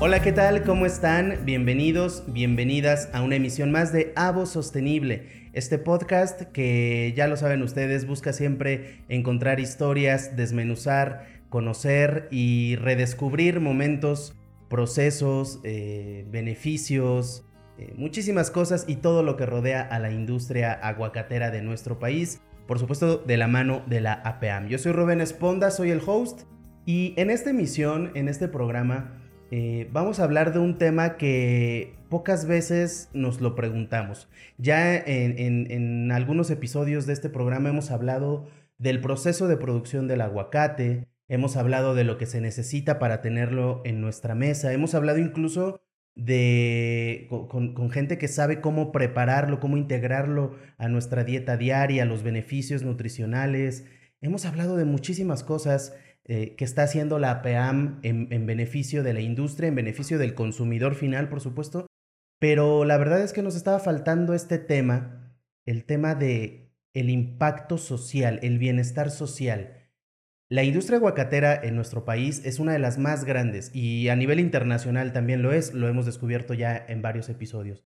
Hola, ¿qué tal? ¿Cómo están? Bienvenidos, bienvenidas a una emisión más de Avo Sostenible, este podcast que ya lo saben ustedes, busca siempre encontrar historias, desmenuzar, conocer y redescubrir momentos, procesos, eh, beneficios, eh, muchísimas cosas y todo lo que rodea a la industria aguacatera de nuestro país, por supuesto de la mano de la APAM. Yo soy Rubén Esponda, soy el host y en esta emisión, en este programa, eh, vamos a hablar de un tema que pocas veces nos lo preguntamos. Ya en, algunos episodios de este programa hemos hablado del proceso de producción del aguacate, hemos hablado de lo que se necesita para tenerlo en nuestra mesa, hemos hablado incluso de con, con, gente que sabe cómo prepararlo, cómo integrarlo a nuestra dieta diaria, los beneficios nutricionales. Hemos hablado de muchísimas cosas eh, que está haciendo la en, en, beneficio de la industria, en beneficio del consumidor final, por supuesto. Pero la verdad es que nos estaba faltando este tema, el tema de el impacto social, el bienestar social. La industria aguacatera en nuestro país es una de las más grandes y a nivel internacional también lo es, lo hemos descubierto ya en varios episodios.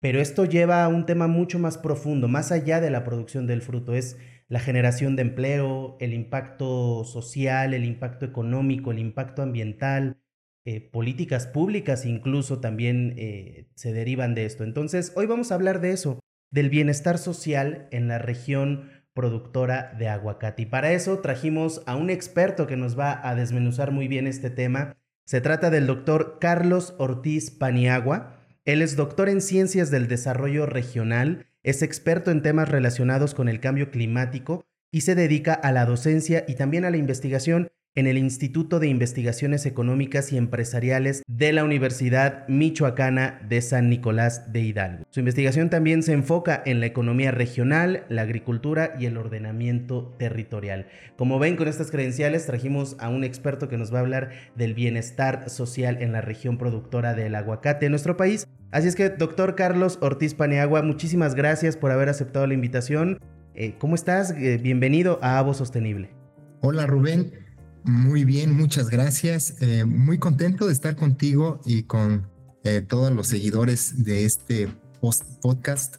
Pero esto lleva a un tema mucho más profundo, más allá de la producción del fruto, es la generación de empleo, el impacto social, el impacto económico, el impacto ambiental, eh, políticas públicas incluso también eh, se derivan de esto. Entonces, hoy vamos a hablar de eso, del bienestar social en la región productora de aguacate. Y para eso trajimos a un experto que nos va a desmenuzar muy bien este tema. Se trata del doctor Carlos Ortiz Paniagua. Él es doctor en Ciencias del Desarrollo Regional, es experto en temas relacionados con el cambio climático y se dedica a la docencia y también a la investigación en el Instituto de Investigaciones Económicas y Empresariales de la Universidad Michoacana de San Nicolás de Hidalgo. Su investigación también se enfoca en la economía regional, la agricultura y el ordenamiento territorial. Como ven, con estas credenciales trajimos a un experto que nos va a hablar del bienestar social en la región productora del aguacate en nuestro país. Así es que, doctor Carlos Ortiz Paneagua, muchísimas gracias por haber aceptado la invitación. Eh, ¿Cómo estás? Eh, bienvenido a Avo Sostenible. Hola Rubén, muy bien, muchas gracias. Eh, muy contento de estar contigo y con eh, todos los seguidores de este podcast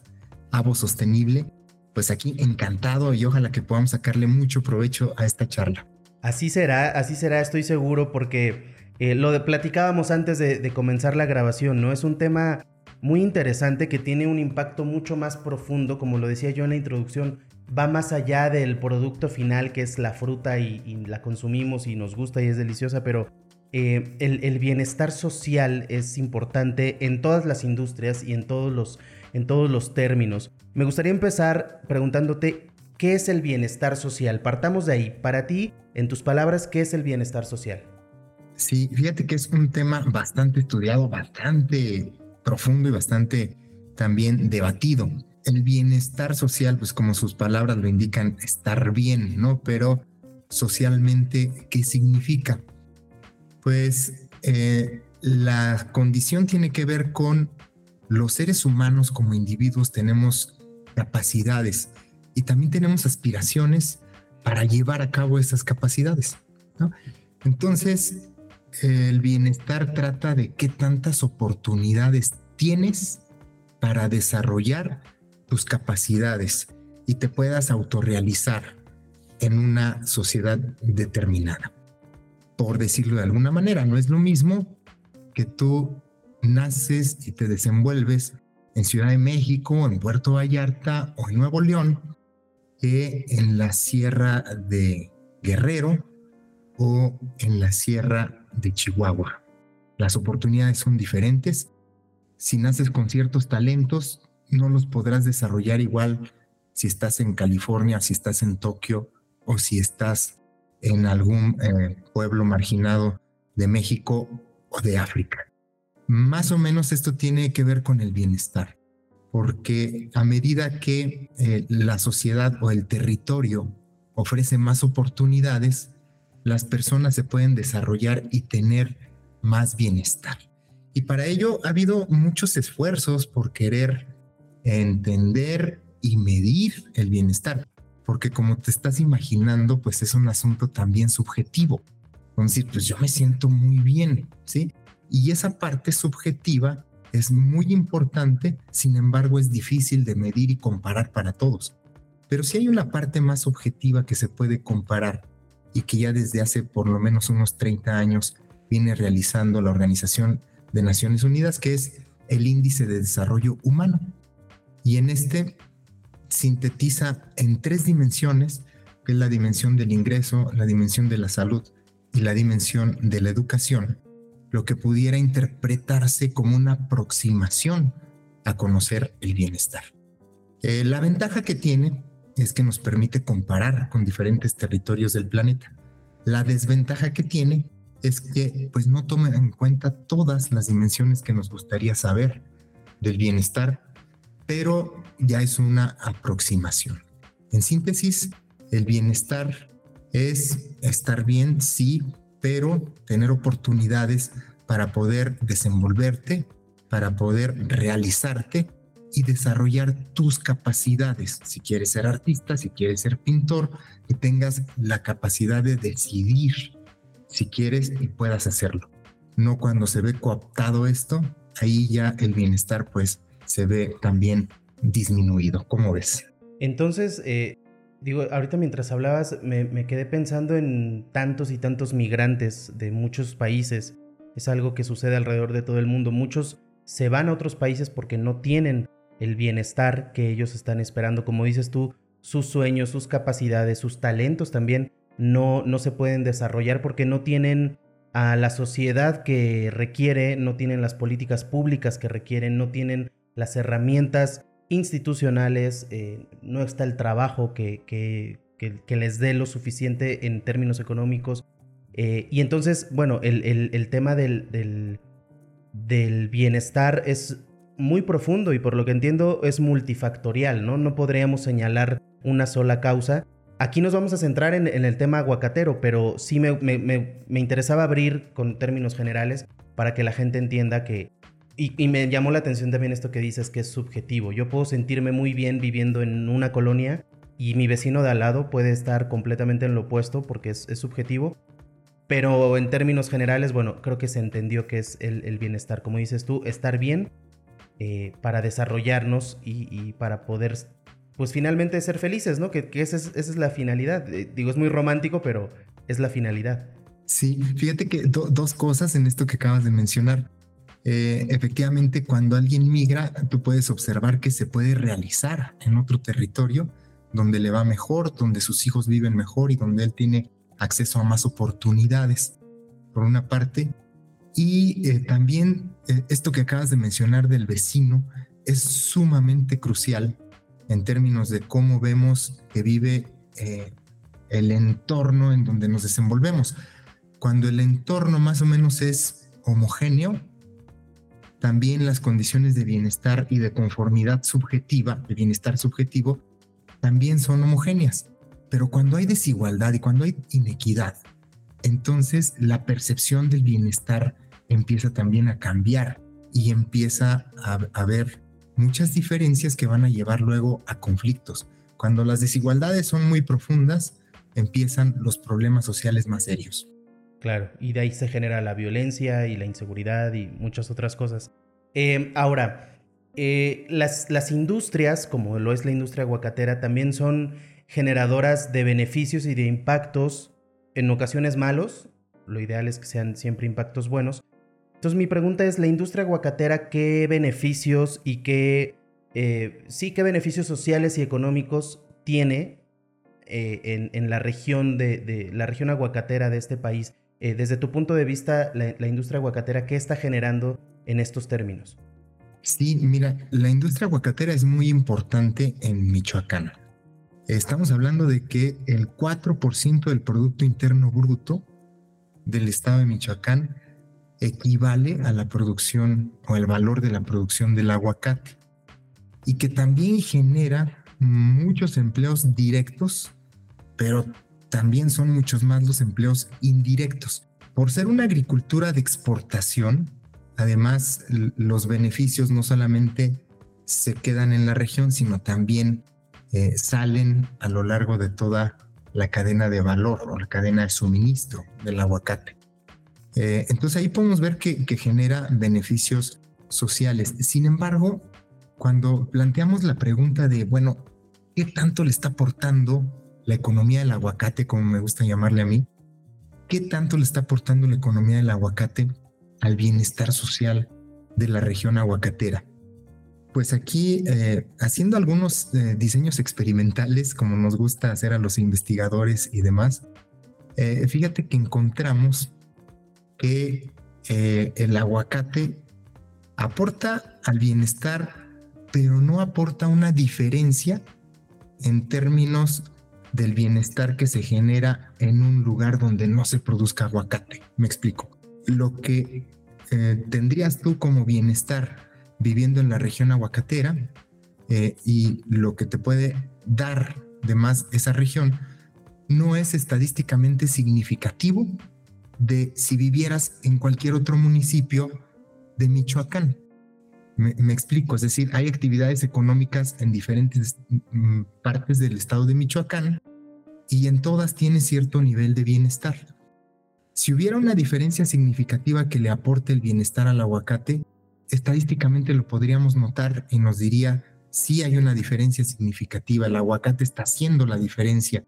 Avo Sostenible. Pues aquí encantado y ojalá que podamos sacarle mucho provecho a esta charla. Así será, así será, estoy seguro, porque eh, lo de, platicábamos antes de, de comenzar la grabación, ¿no? Es un tema muy interesante que tiene un impacto mucho más profundo, como lo decía yo en la introducción, va más allá del producto final que es la fruta y, la consumimos y nos gusta y es deliciosa, pero eh, el, bienestar social es importante en todas las industrias y en todos, los, en todos los términos. Me gustaría empezar preguntándote, ¿qué es el bienestar social? Partamos de ahí. Para ti, en tus palabras, ¿qué es el bienestar social? Sí, fíjate que es un tema bastante estudiado, bastante profundo y bastante también debatido el bienestar social, pues como sus palabras lo indican, estar bien, ¿no? Pero socialmente, ¿qué significa? Pues eh, la condición tiene que ver con los seres humanos como individuos tenemos capacidades y también tenemos aspiraciones para llevar a cabo esas capacidades, ¿no? Entonces, el bienestar trata de qué tantas oportunidades tienes para desarrollar tus capacidades y te puedas autorrealizar en una sociedad determinada. Por decirlo de alguna manera, no es lo mismo que tú naces y te desenvuelves en Ciudad de México, en Puerto Vallarta o en Nuevo León, que en la Sierra de Guerrero o en la Sierra de Chihuahua. Las oportunidades son diferentes. Si naces con ciertos talentos, no los podrás desarrollar igual si estás en California, si estás en Tokio o si estás en algún eh, pueblo marginado de México o de África. Más o menos esto tiene que ver con el bienestar, porque a medida que eh, la sociedad o el territorio ofrece más oportunidades, las personas se pueden desarrollar y tener más bienestar. Y para ello ha habido muchos esfuerzos por querer entender y medir el bienestar, porque como te estás imaginando, pues es un asunto también subjetivo. Entonces, pues yo me siento muy bien, ¿sí? Y esa parte subjetiva es muy importante, sin embargo es difícil de medir y comparar para todos. Pero si hay una parte más objetiva que se puede comparar y que ya desde hace por lo menos unos 30 años viene realizando la Organización de Naciones Unidas, que es el Índice de Desarrollo Humano. Y en este sintetiza en tres dimensiones, que es la dimensión del ingreso, la dimensión de la salud y la dimensión de la educación, lo que pudiera interpretarse como una aproximación a conocer el bienestar. Eh, la ventaja que tiene es que nos permite comparar con diferentes territorios del planeta. La desventaja que tiene es que pues no toma en cuenta todas las dimensiones que nos gustaría saber del bienestar, pero ya es una aproximación. En síntesis, el bienestar es estar bien, sí, pero tener oportunidades para poder desenvolverte, para poder realizarte y desarrollar tus capacidades. Si quieres ser artista, si quieres ser pintor, que tengas la capacidad de decidir si quieres y puedas hacerlo. No cuando se ve cooptado esto, ahí ya el bienestar pues se ve también disminuido. ¿Cómo ves? Entonces, eh, digo, ahorita mientras hablabas me, me quedé pensando en tantos y tantos migrantes de muchos países. Es algo que sucede alrededor de todo el mundo. Muchos se van a otros países porque no tienen el bienestar que ellos están esperando. Como dices tú, sus sueños, sus capacidades, sus talentos también no, no se pueden desarrollar porque no tienen a la sociedad que requiere, no tienen las políticas públicas que requieren, no tienen las herramientas institucionales, eh, no está el trabajo que, que, que, les dé lo suficiente en términos económicos. Eh, y entonces, bueno, el, el, tema del, del, del, bienestar es muy profundo y por lo que entiendo es multifactorial, ¿no? No podríamos señalar una sola causa. Aquí nos vamos a centrar en, en el tema aguacatero, pero sí me, me, me, me interesaba abrir con términos generales para que la gente entienda que y, me llamó la atención también esto que dices que es subjetivo. Yo puedo sentirme muy bien viviendo en una colonia y mi vecino de al lado puede estar completamente en lo opuesto porque es, subjetivo. Pero en términos generales, bueno, creo que se entendió que es el, bienestar. Como dices tú, estar bien eh, para desarrollarnos y, para poder, pues finalmente ser felices, ¿no? Que, esa, es, la finalidad. Eh, digo, es muy romántico, pero es la finalidad. Sí, fíjate que dos cosas en esto que acabas de mencionar. Eh, efectivamente, cuando alguien migra, tú puedes observar que se puede realizar en otro territorio donde le va mejor, donde sus hijos viven mejor y donde él tiene acceso a más oportunidades, por una parte. Y eh, también eh, esto que acabas de mencionar del vecino es sumamente crucial en términos de cómo vemos que vive el entorno en donde nos desenvolvemos. Cuando el entorno más o menos es homogéneo, también las condiciones de bienestar y de conformidad subjetiva, de bienestar subjetivo, también son homogéneas. Pero cuando hay desigualdad y cuando hay inequidad, entonces la percepción del bienestar empieza también a cambiar y empieza a haber muchas diferencias que van a llevar luego a conflictos. Cuando las desigualdades son muy profundas, empiezan los problemas sociales más serios. Claro, y de ahí se genera la violencia y la inseguridad y muchas otras cosas. Eh, ahora, eh, las, las industrias, como lo es la industria aguacatera, también son generadoras de beneficios y de impactos, en ocasiones malos, lo ideal es que sean siempre impactos buenos. Entonces mi pregunta es, ¿la industria aguacatera qué beneficios y qué, eh, sí, qué beneficios sociales y económicos tiene en, en, la región de, la región aguacatera de este país? Eh, desde tu punto de vista, la, industria aguacatera, ¿qué está generando en estos términos? Sí, mira, la industria aguacatera es muy importante en Michoacán. Estamos hablando de que el 4% del Producto Interno Bruto del estado de Michoacán equivale a la producción o el valor de la producción del aguacate y que también genera muchos empleos directos, pero también son muchos más los empleos indirectos. Por ser una agricultura de exportación, además los beneficios no solamente se quedan en la región, sino también eh, salen a lo largo de toda la cadena de valor o la cadena de suministro del aguacate. Eh, entonces ahí podemos ver que, que genera beneficios sociales. Sin embargo, cuando planteamos la pregunta de, bueno, ¿qué tanto le está aportando la economía del aguacate, como me gusta llamarle a mí? ¿Qué tanto le está aportando la economía del aguacate al bienestar social de la región aguacatera? Pues aquí, eh, haciendo algunos eh, diseños experimentales, como nos gusta hacer a los investigadores y demás, eh, fíjate que encontramos que el aguacate aporta al bienestar pero no aporta una diferencia en términos del bienestar que se genera en un lugar donde no se produzca aguacate. Me explico. Lo que eh, tendrías tú como bienestar viviendo en la región aguacatera eh, y lo que te puede dar de más esa región no es estadísticamente significativo de si vivieras en cualquier otro municipio de Michoacán. Me, explico, es decir, hay actividades económicas en diferentes mm, partes del estado de Michoacán y en todas tiene cierto nivel de bienestar. Si hubiera una diferencia significativa que le aporte el bienestar al aguacate, estadísticamente lo podríamos notar y nos diría si hay una diferencia significativa. El aguacate está haciendo la diferencia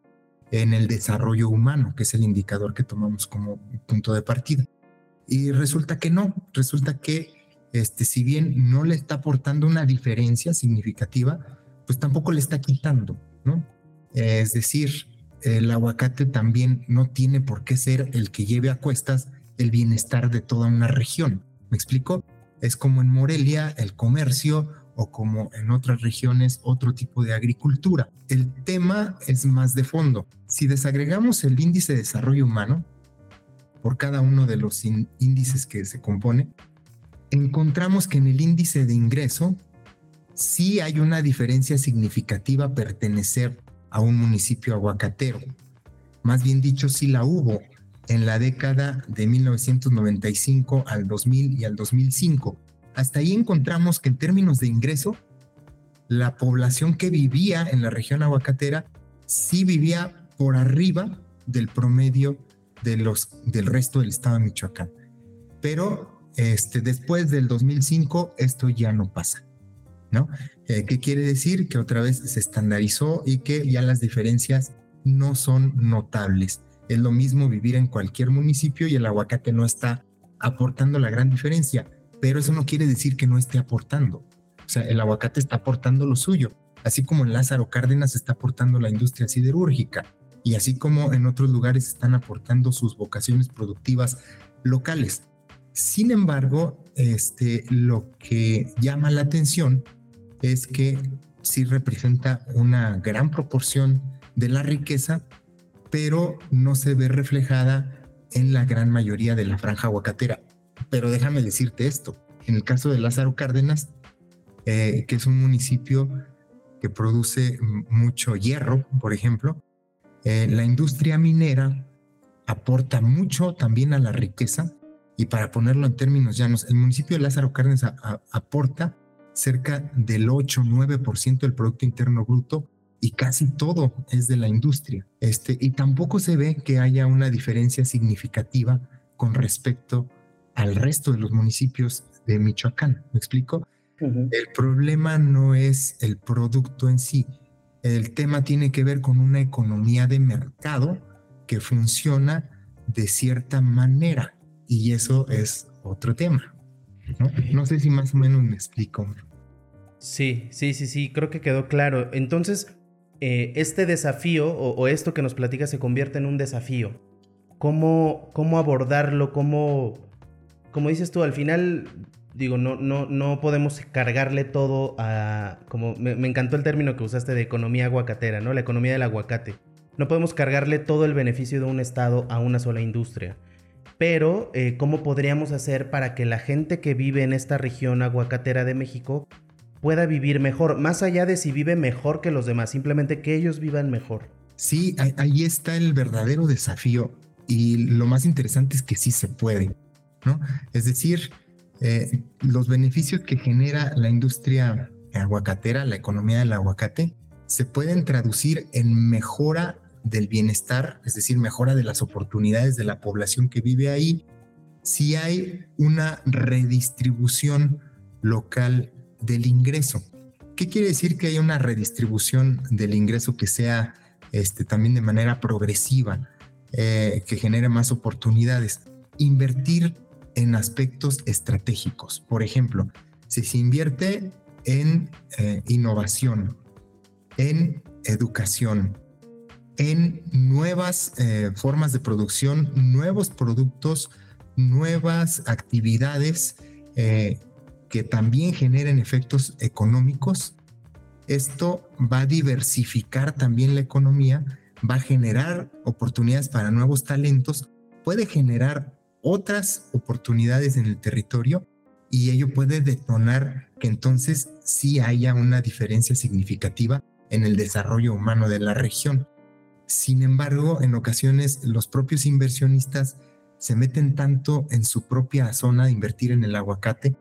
en el desarrollo humano, que es el indicador que tomamos como punto de partida. Y resulta que no, resulta que este, si bien no le está aportando una diferencia significativa, pues tampoco le está quitando, ¿no? Es decir, el aguacate también no tiene por qué ser el que lleve a cuestas el bienestar de toda una región. ¿Me explico? Es como en Morelia el comercio o como en otras regiones otro tipo de agricultura. El tema es más de fondo. Si desagregamos el índice de desarrollo humano por cada uno de los índices que se compone, encontramos que en el índice de ingreso sí hay una diferencia significativa pertenecer a un municipio aguacatero. Más bien dicho, sí la hubo en la década de 1995 al 2000 y al 2005. Hasta ahí encontramos que en términos de ingreso, la población que vivía en la región aguacatera sí vivía por arriba del promedio de los, del resto del estado de Michoacán. Pero este, después del 2005 esto ya no pasa, ¿no? Eh, ¿Qué quiere decir? Que otra vez se estandarizó y que ya las diferencias no son notables. Es lo mismo vivir en cualquier municipio y el aguacate no está aportando la gran diferencia, pero eso no quiere decir que no esté aportando. O sea, el aguacate está aportando lo suyo, así como en Lázaro Cárdenas está aportando la industria siderúrgica y así como en otros lugares están aportando sus vocaciones productivas locales. Sin embargo, este, lo que llama la atención es que sí representa una gran proporción de la riqueza, pero no se ve reflejada en la gran mayoría de la franja aguacatera. Pero déjame decirte esto, en el caso de Lázaro Cárdenas, eh, que es un municipio que produce mucho hierro, por ejemplo, eh, la industria minera aporta mucho también a la riqueza y para ponerlo en términos llanos, el municipio de Lázaro Cárdenas aporta cerca del 8-9% del Producto Interno Bruto y casi todo es de la industria. Este, y tampoco se ve que haya una diferencia significativa con respecto al resto de los municipios de Michoacán. ¿Me explico? El problema no es el producto en sí. El tema tiene que ver con una economía de mercado que funciona de cierta manera y eso es otro tema. ¿no? sé si más o menos me explico. Sí, sí, sí, sí, creo que quedó claro. Entonces, eh, este desafío o, esto que nos platica se convierte en un desafío. ¿Cómo, cómo abordarlo? ¿Cómo, como dices tú, al final, digo, no, no, no podemos cargarle todo a, como me, me encantó el término que usaste de economía aguacatera, ¿no? La economía del aguacate. No podemos cargarle todo el beneficio de un estado a una sola industria pero eh, ¿cómo podríamos hacer para que la gente que vive en esta región aguacatera de México pueda vivir mejor, más allá de si vive mejor que los demás, simplemente que ellos vivan mejor? Sí, ahí está el verdadero desafío y lo más interesante es que sí se puede, ¿no? Es decir, eh, los beneficios que genera la industria aguacatera, la economía del aguacate, se pueden traducir en mejora del bienestar, es decir, mejora de las oportunidades de la población que vive ahí, si hay una redistribución local del ingreso. ¿Qué quiere decir que haya una redistribución del ingreso que sea este, también de manera progresiva, eh, que genere más oportunidades? Invertir en aspectos estratégicos. Por ejemplo, si se invierte en eh, innovación, en educación, en nuevas eh, formas de producción, nuevos productos, nuevas actividades eh, que también generen efectos económicos. Esto va a diversificar también la economía, va a generar oportunidades para nuevos talentos, puede generar otras oportunidades en el territorio y ello puede detonar que entonces sí haya una diferencia significativa en el desarrollo humano de la región. Sin embargo, en ocasiones los propios inversionistas se meten tanto en su propia zona de invertir en el aguacate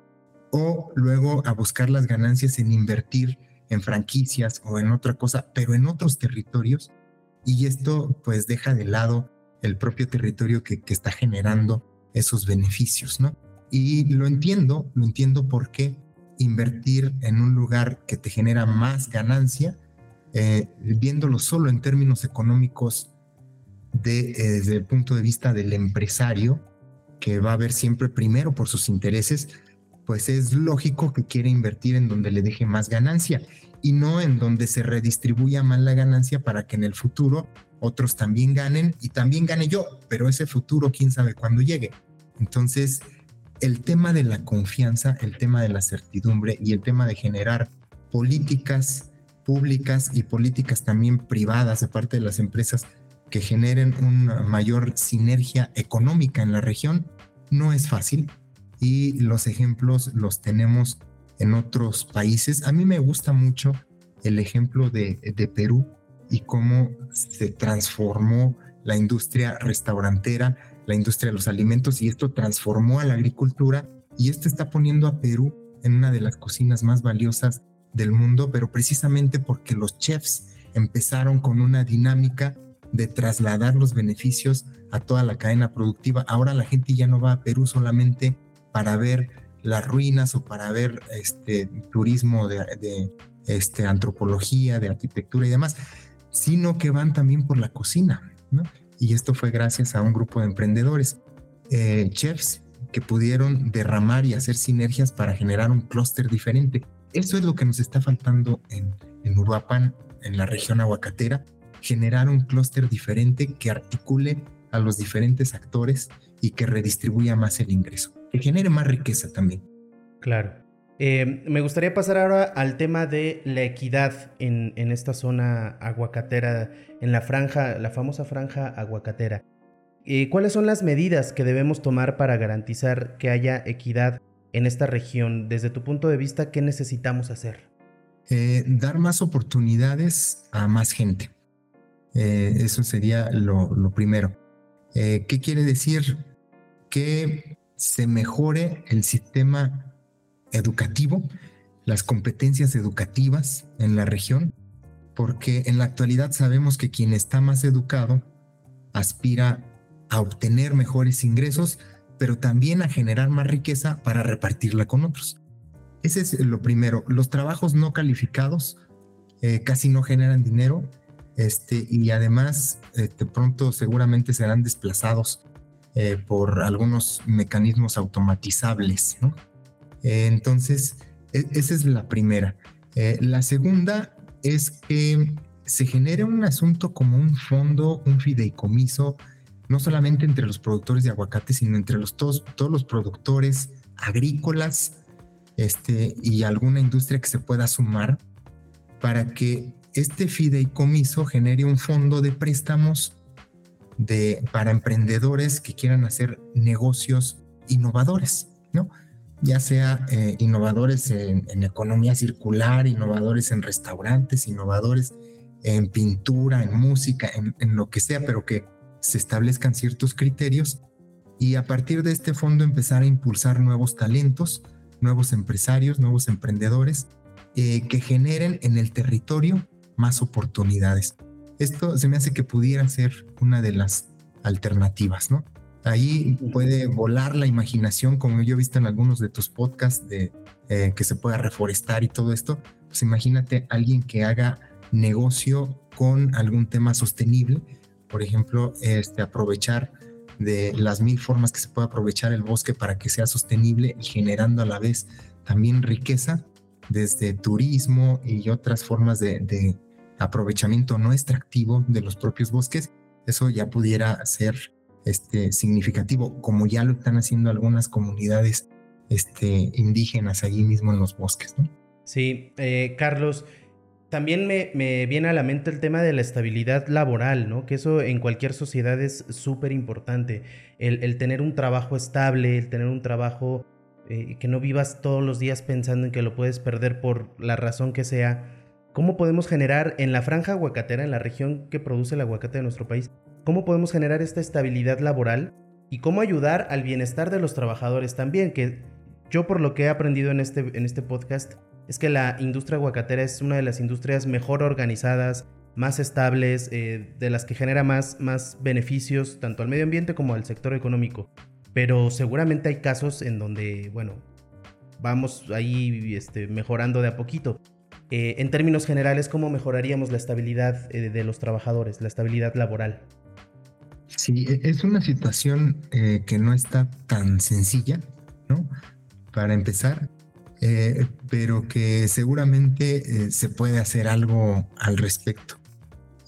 o luego a buscar las ganancias en invertir en franquicias o en otra cosa, pero en otros territorios. Y esto pues deja de lado el propio territorio que, que está generando esos beneficios, ¿no? Y lo entiendo, lo entiendo porque invertir en un lugar que te genera más ganancia, eh, viéndolo solo en términos económicos eh, desde el punto de vista del empresario, que va a ver siempre primero por sus intereses, pues es lógico que quiera invertir en donde le deje más ganancia y no en donde se redistribuya más la ganancia para que en el futuro otros también ganen y también gane yo, pero ese futuro quién sabe cuándo llegue. Entonces, el tema de la confianza, el tema de la certidumbre y el tema de generar políticas públicas y políticas también privadas de parte de las empresas que generen una mayor sinergia económica en la región, no es fácil y los ejemplos los tenemos en otros países. A mí me gusta mucho el ejemplo de, de Perú y cómo se transformó la industria restaurantera, la industria de los alimentos y esto transformó a la agricultura y esto está poniendo a Perú en una de las cocinas más valiosas del mundo, pero precisamente porque los chefs empezaron con una dinámica de trasladar los beneficios a toda la cadena productiva. Ahora la gente ya no va a Perú solamente para ver las ruinas o para ver este turismo de, este, antropología, de arquitectura y demás, sino que van también por la cocina. ¿no? Y esto fue gracias a un grupo de emprendedores, eh, chefs, que pudieron derramar y hacer sinergias para generar un clúster diferente. Eso es lo que nos está faltando en, en Uruapan, en la región aguacatera, generar un clúster diferente que articule a los diferentes actores y que redistribuya más el ingreso, que genere más riqueza también. Claro. Eh, me gustaría pasar ahora al tema de la equidad en, en, esta zona aguacatera, en la franja, la famosa franja aguacatera. Eh, ¿Cuáles son las medidas que debemos tomar para garantizar que haya equidad en esta región? Desde tu punto de vista, ¿qué necesitamos hacer? Eh, dar más oportunidades a más gente. eso sería lo, lo primero. ¿Qué quiere decir? Que se mejore el sistema educativo, las competencias educativas en la región, porque en la actualidad sabemos que quien está más educado aspira a obtener mejores ingresos, pero también a generar más riqueza para repartirla con otros. Ese es lo primero. Los trabajos no calificados eh, casi no generan dinero este, y además de este, pronto seguramente serán desplazados eh, por algunos mecanismos automatizables. ¿no? Eh, entonces, e, esa es la primera. Eh, la segunda es que se genere un asunto como un fondo, un fideicomiso, no solamente entre los productores de aguacate, sino entre los, todos, todos los productores agrícolas este, y alguna industria que se pueda sumar para que este fideicomiso genere un fondo de préstamos de, para emprendedores que quieran hacer negocios innovadores, ¿no? ya sea eh, innovadores en, economía circular, innovadores en restaurantes, innovadores en pintura, en música, en, en, lo que sea, pero que se establezcan ciertos criterios y a partir de este fondo empezar a impulsar nuevos talentos, nuevos empresarios, nuevos emprendedores eh, que generen en el territorio más oportunidades. Esto se me hace que pudiera ser una de las alternativas, ¿no? Ahí puede volar la imaginación, como yo he visto en algunos de tus podcasts, de eh, que se pueda reforestar y todo esto. Pues imagínate alguien que haga negocio con algún tema sostenible, por ejemplo, este, aprovechar de las mil formas que se puede aprovechar el bosque para que sea sostenible y generando a la vez también riqueza, desde turismo y otras formas de, aprovechamiento no extractivo de los propios bosques, eso ya pudiera ser este, significativo, como ya lo están haciendo algunas comunidades este, indígenas allí mismo en los bosques. Sí, eh, Carlos, también me, viene a la mente el tema de la estabilidad laboral, ¿no? Que eso en cualquier sociedad es súper importante. El, tener un trabajo estable, el tener un trabajo eh, que no vivas todos los días pensando en que lo puedes perder por la razón que sea. ¿Cómo podemos generar en la franja aguacatera, en la región que produce el aguacate de nuestro país, cómo podemos generar esta estabilidad laboral y cómo ayudar al bienestar de los trabajadores también? Que yo por lo que he aprendido en este, en este podcast, es que la industria aguacatera es una de las industrias mejor organizadas, más estables, eh, de las que genera más, más beneficios tanto al medio ambiente como al sector económico. Pero seguramente hay casos en donde, bueno, vamos ahí este, mejorando de a poquito. Eh, en términos generales, ¿cómo mejoraríamos la estabilidad eh, de los trabajadores, la estabilidad laboral? Sí, e, es una situación que no está tan sencilla, ¿no? Para empezar, eh, pero que seguramente eh, se puede hacer algo al respecto.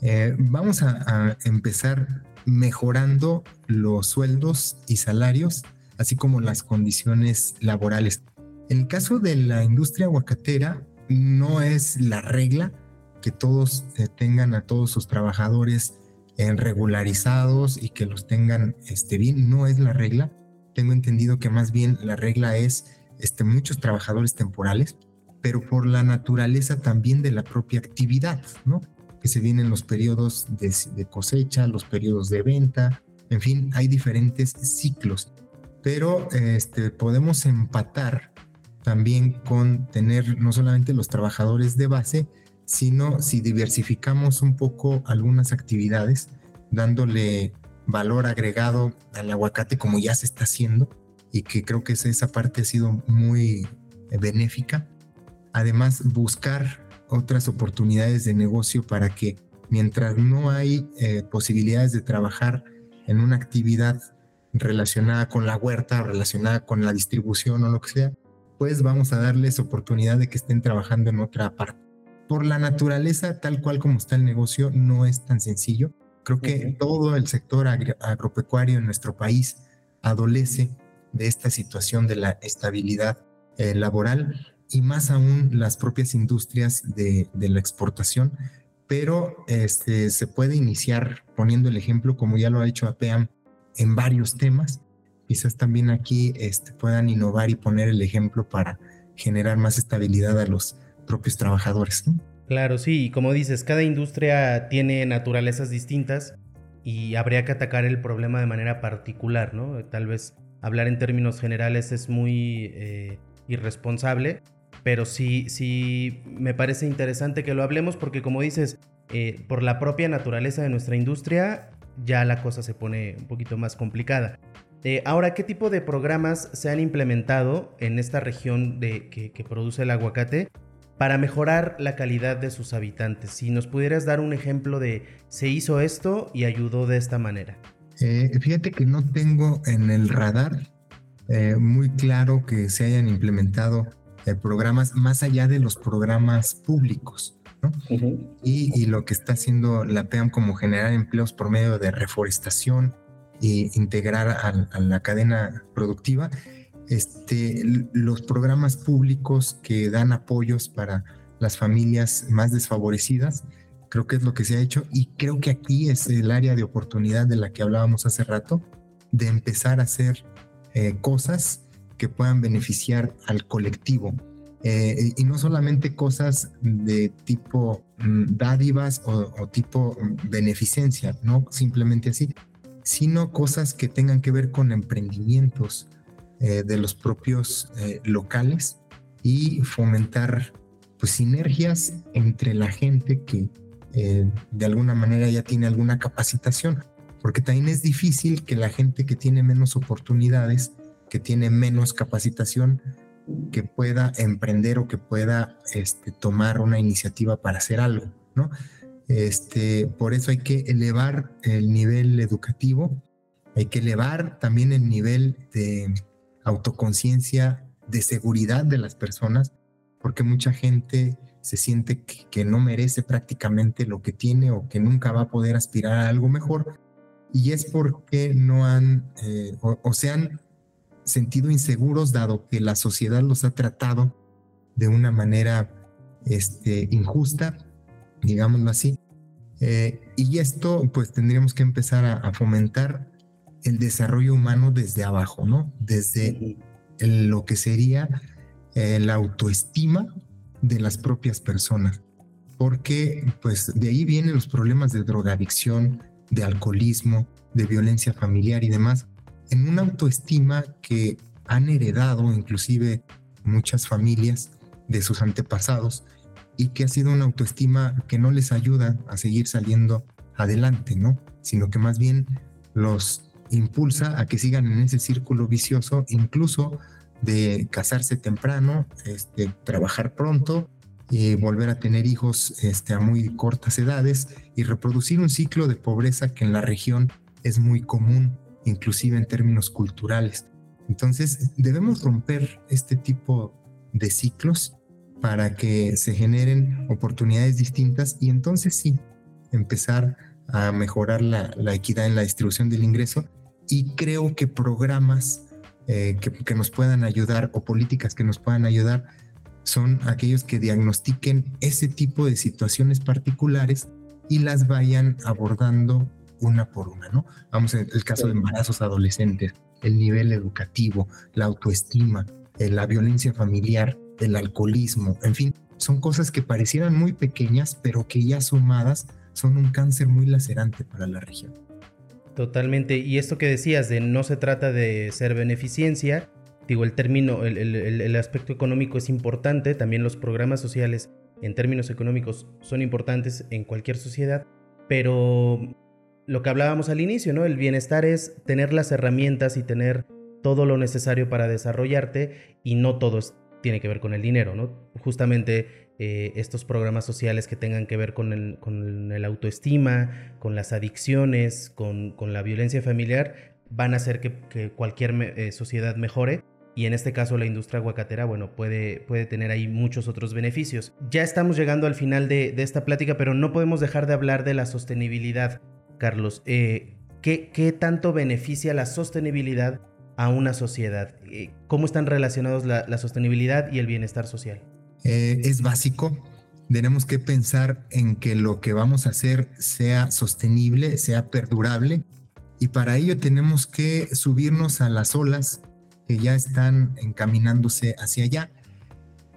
Eh, vamos a, empezar mejorando los sueldos y salarios, así como las condiciones laborales. En el caso de la industria aguacatera, no es la regla que todos tengan a todos sus trabajadores regularizados y que los tengan este, bien, no es la regla. Tengo entendido que más bien la regla es este, muchos trabajadores temporales, pero por la naturaleza también de la propia actividad, ¿no? Que se vienen los periodos de, cosecha, los periodos de venta, en fin, hay diferentes ciclos, pero este, podemos empatar también con tener no solamente los trabajadores de base, sino si diversificamos un poco algunas actividades, dándole valor agregado al aguacate como ya se está haciendo, y que creo que esa parte ha sido muy benéfica. Además, buscar otras oportunidades de negocio para que mientras no hay eh, posibilidades de trabajar en una actividad relacionada con la huerta, relacionada con la distribución o lo que sea, pues vamos a darles oportunidad de que estén trabajando en otra parte. Por la naturaleza, tal cual como está el negocio, no es tan sencillo. Creo que todo el sector agropecuario en nuestro país adolece de esta situación de la estabilidad eh, laboral y más aún las propias industrias de, la exportación, pero este, se puede iniciar poniendo el ejemplo, como ya lo ha hecho APEAM, en varios temas. Quizás también aquí este, puedan innovar y poner el ejemplo para generar más estabilidad a los propios trabajadores. Claro, sí, y como dices, cada industria tiene naturalezas distintas y habría que atacar el problema de manera particular, ¿no? Tal vez hablar en términos generales es muy eh, irresponsable, pero sí, sí me parece interesante que lo hablemos porque como dices, eh, por la propia naturaleza de nuestra industria, ya la cosa se pone un poquito más complicada. Eh, ahora, ¿qué tipo de programas se han implementado en esta región de, que, que, produce el aguacate para mejorar la calidad de sus habitantes? Si nos pudieras dar un ejemplo de se hizo esto y ayudó de esta manera. Eh, fíjate que no tengo en el radar eh, muy claro que se hayan implementado eh, programas más allá de los programas públicos. ¿no? y, lo que está haciendo la PEAM como generar empleos por medio de reforestación e integrar a, la cadena productiva, este, los programas públicos que dan apoyos para las familias más desfavorecidas, Creo que es lo que se ha hecho y creo que aquí es el área de oportunidad de la que hablábamos hace rato, de empezar a hacer eh, cosas que puedan beneficiar al colectivo. Eh, y no solamente cosas de tipo mm, dádivas o, tipo mm, beneficencia, no simplemente así, sino cosas que tengan que ver con emprendimientos eh, de los propios locales y fomentar pues sinergias entre la gente que eh, de alguna manera ya tiene alguna capacitación. porque también es difícil que la gente que tiene menos oportunidades, que tiene menos capacitación, que pueda emprender o que pueda este, tomar una iniciativa para hacer algo, ¿no? Este, por eso hay que elevar el nivel educativo, hay que elevar también el nivel de autoconciencia, de seguridad de las personas, porque mucha gente se siente que, no merece prácticamente lo que tiene o que nunca va a poder aspirar a algo mejor, y es porque no han eh, o se han sentido inseguros dado que la sociedad los ha tratado de una manera este, injusta, digámoslo así. Eh, y esto pues tendríamos que empezar a, fomentar el desarrollo humano desde abajo, ¿no? Desde lo que sería eh, la autoestima de las propias personas. Porque pues de ahí vienen los problemas de drogadicción, de alcoholismo, de violencia familiar y demás, en una autoestima que han heredado inclusive muchas familias de sus antepasados y que ha sido una autoestima que no les ayuda a seguir saliendo adelante, ¿no? Sino que más bien los impulsa a que sigan en ese círculo vicioso, incluso de casarse temprano, este, trabajar pronto y volver a tener hijos este, a muy cortas edades y reproducir un ciclo de pobreza que en la región es muy común inclusive en términos culturales. Entonces, debemos romper este tipo de ciclos para que se generen oportunidades distintas y entonces sí, empezar a mejorar la, equidad en la distribución del ingreso y creo que programas eh, que, nos puedan ayudar o políticas que nos puedan ayudar son aquellos que diagnostiquen ese tipo de situaciones particulares y las vayan abordando una por una, ¿no? Vamos en el caso de embarazos adolescentes, el nivel educativo, la autoestima, eh, la violencia familiar, el alcoholismo, en fin, son cosas que parecieran muy pequeñas, pero que ya sumadas son un cáncer muy lacerante para la región. Totalmente. Y esto que decías de no se trata de ser beneficencia, digo, el término, el, aspecto económico es importante, también los programas sociales en términos económicos son importantes en cualquier sociedad, pero lo que hablábamos al inicio, ¿no? El bienestar es tener las herramientas y tener todo lo necesario para desarrollarte y no todo tiene que ver con el dinero, ¿no? Justamente eh, estos programas sociales que tengan que ver con el, con el autoestima, con las adicciones, con, con, la violencia familiar, van a hacer que, cualquier eh, sociedad mejore. Y en este caso la industria aguacatera, bueno, puede, puede tener ahí muchos otros beneficios. Ya estamos llegando al final de, de esta plática, pero no podemos dejar de hablar de la sostenibilidad. Carlos, eh, ¿qué, tanto beneficia la sostenibilidad a una sociedad? ¿Cómo están relacionados la, sostenibilidad y el bienestar social? Eh, es básico. Tenemos que pensar en que lo que vamos a hacer sea sostenible, sea perdurable, y para ello tenemos que subirnos a las olas que ya están encaminándose hacia allá.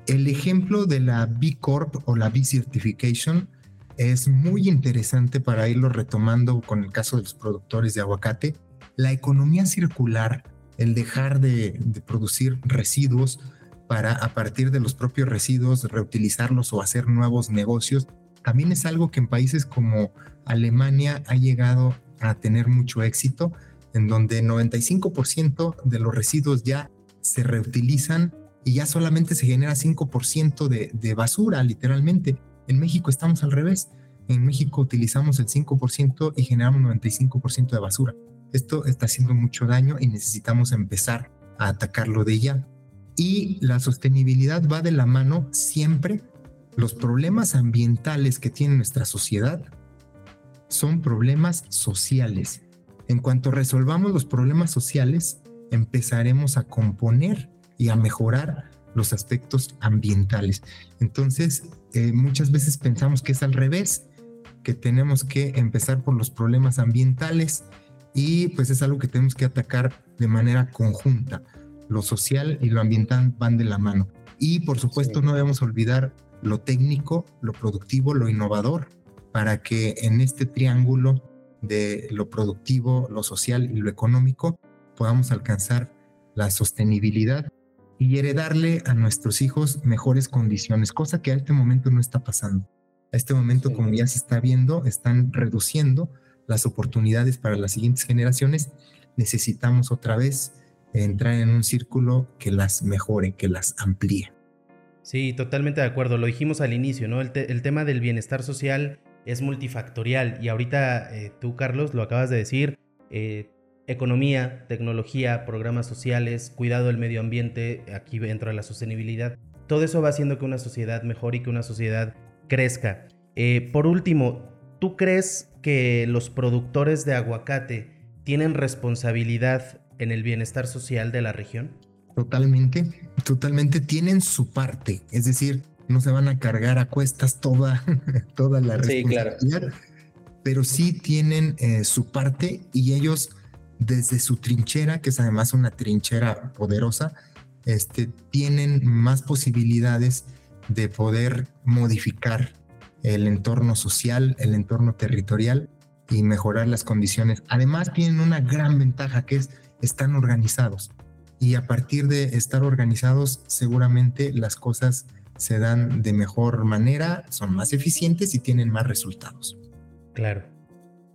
El ejemplo de la B Corp o la B Certification es muy interesante para irlo retomando con el caso de los productores de aguacate. La economía circular, el dejar de, producir residuos para a partir de los propios residuos reutilizarlos o hacer nuevos negocios, también es algo que en países como Alemania ha llegado a tener mucho éxito, en donde 95% de los residuos ya se reutilizan y ya solamente se genera 5% de, basura, literalmente. En México estamos al revés. En México utilizamos el 5% y generamos 95% de basura. Esto está haciendo mucho daño y necesitamos empezar a atacarlo de ya. Y la sostenibilidad va de la mano siempre. Los problemas ambientales que tiene nuestra sociedad son problemas sociales. En cuanto resolvamos los problemas sociales, empezaremos a componer y a mejorar los aspectos ambientales. Entonces, eh, muchas veces pensamos que es al revés, que tenemos que empezar por los problemas ambientales y pues es algo que tenemos que atacar de manera conjunta. Lo social y lo ambiental van de la mano. Y por supuesto no debemos olvidar lo técnico, lo productivo, lo innovador, para que en este triángulo de lo productivo, lo social y lo económico podamos alcanzar la sostenibilidad y heredarle a nuestros hijos mejores condiciones, cosa que a este momento no está pasando. A este momento, como ya se está viendo, están reduciendo las oportunidades para las siguientes generaciones, necesitamos otra vez entrar en un círculo que las mejore, que las amplíe. Sí, totalmente de acuerdo. Lo dijimos al inicio, ¿no? El, tema del bienestar social es multifactorial y ahorita eh, tú, Carlos, lo acabas de decir. Eh, economía, tecnología, programas sociales, cuidado del medio ambiente, aquí entra la sostenibilidad. Todo eso va haciendo que una sociedad mejore y que una sociedad crezca. Eh, por último, ¿tú crees que los productores de aguacate tienen responsabilidad en el bienestar social de la región? Totalmente, totalmente tienen su parte, es decir, no se van a cargar a cuestas toda, toda la responsabilidad, sí, claro. pero sí tienen eh, su parte y ellos desde su trinchera, que es además una trinchera poderosa, este, tienen más posibilidades de poder modificar el entorno social, el entorno territorial y mejorar las condiciones. Además tienen una gran ventaja que es están organizados y a partir de estar organizados seguramente las cosas se dan de mejor manera, son más eficientes y tienen más resultados. Claro.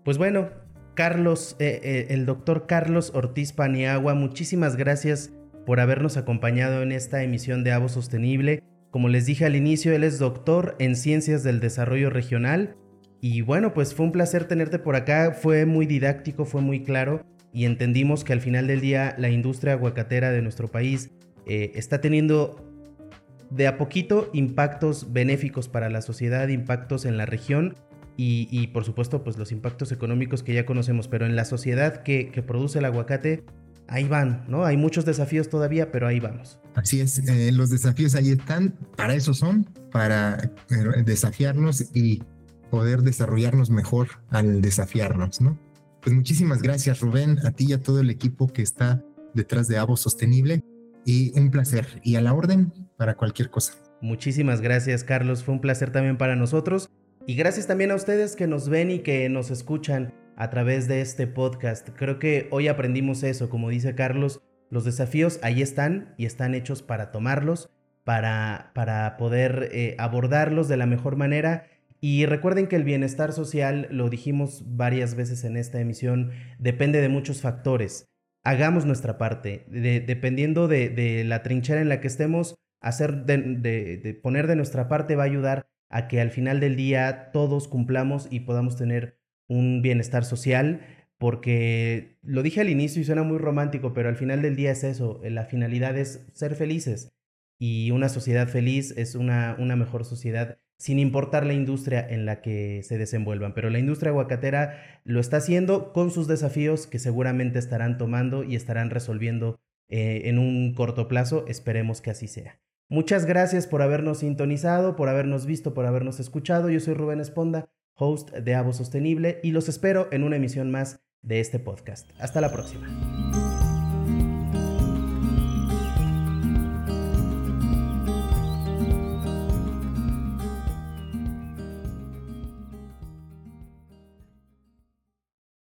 Pues bueno, Carlos, eh, eh, el doctor Carlos Ortiz Paniagua, muchísimas gracias por habernos acompañado en esta emisión de Avo Sostenible. Como les dije al inicio, él es doctor en Ciencias del Desarrollo Regional. Y bueno, pues fue un placer tenerte por acá, fue muy didáctico, fue muy claro y entendimos que al final del día la industria aguacatera de nuestro país eh, está teniendo de a poquito impactos benéficos para la sociedad, impactos en la región y, por supuesto pues los impactos económicos que ya conocemos, pero en la sociedad que, produce el aguacate, ahí van, ¿no? Hay muchos desafíos todavía, pero ahí vamos. Así es, eh, los desafíos ahí están, para eso son, para eh, desafiarnos y poder desarrollarnos mejor al desafiarnos, ¿no? Pues muchísimas gracias Rubén, a ti y a todo el equipo que está detrás de Avo Sostenible y un placer y a la orden para cualquier cosa. Muchísimas gracias Carlos, fue un placer también para nosotros y gracias también a ustedes que nos ven y que nos escuchan a través de este podcast. Creo que hoy aprendimos eso, como dice Carlos, los desafíos ahí están y están hechos para tomarlos, para, para poder eh, abordarlos de la mejor manera y recuerden que el bienestar social, lo dijimos varias veces en esta emisión, depende de muchos factores. Hagamos nuestra parte, dependiendo de, la trinchera en la que estemos, hacer de, poner de nuestra parte va a ayudar a que al final del día todos cumplamos y podamos tener un bienestar social, porque lo dije al inicio y suena muy romántico, pero al final del día es eso, la finalidad es ser felices y una sociedad feliz es una mejor sociedad sin importar la industria en la que se desenvuelvan. Pero la industria aguacatera lo está haciendo con sus desafíos que seguramente estarán tomando y estarán resolviendo eh, en un corto plazo. Esperemos que así sea. Muchas gracias por habernos sintonizado, por habernos visto, por habernos escuchado. Yo soy Rubén Esponda, host de Avo Sostenible, y los espero en una emisión más de este podcast. Hasta la próxima.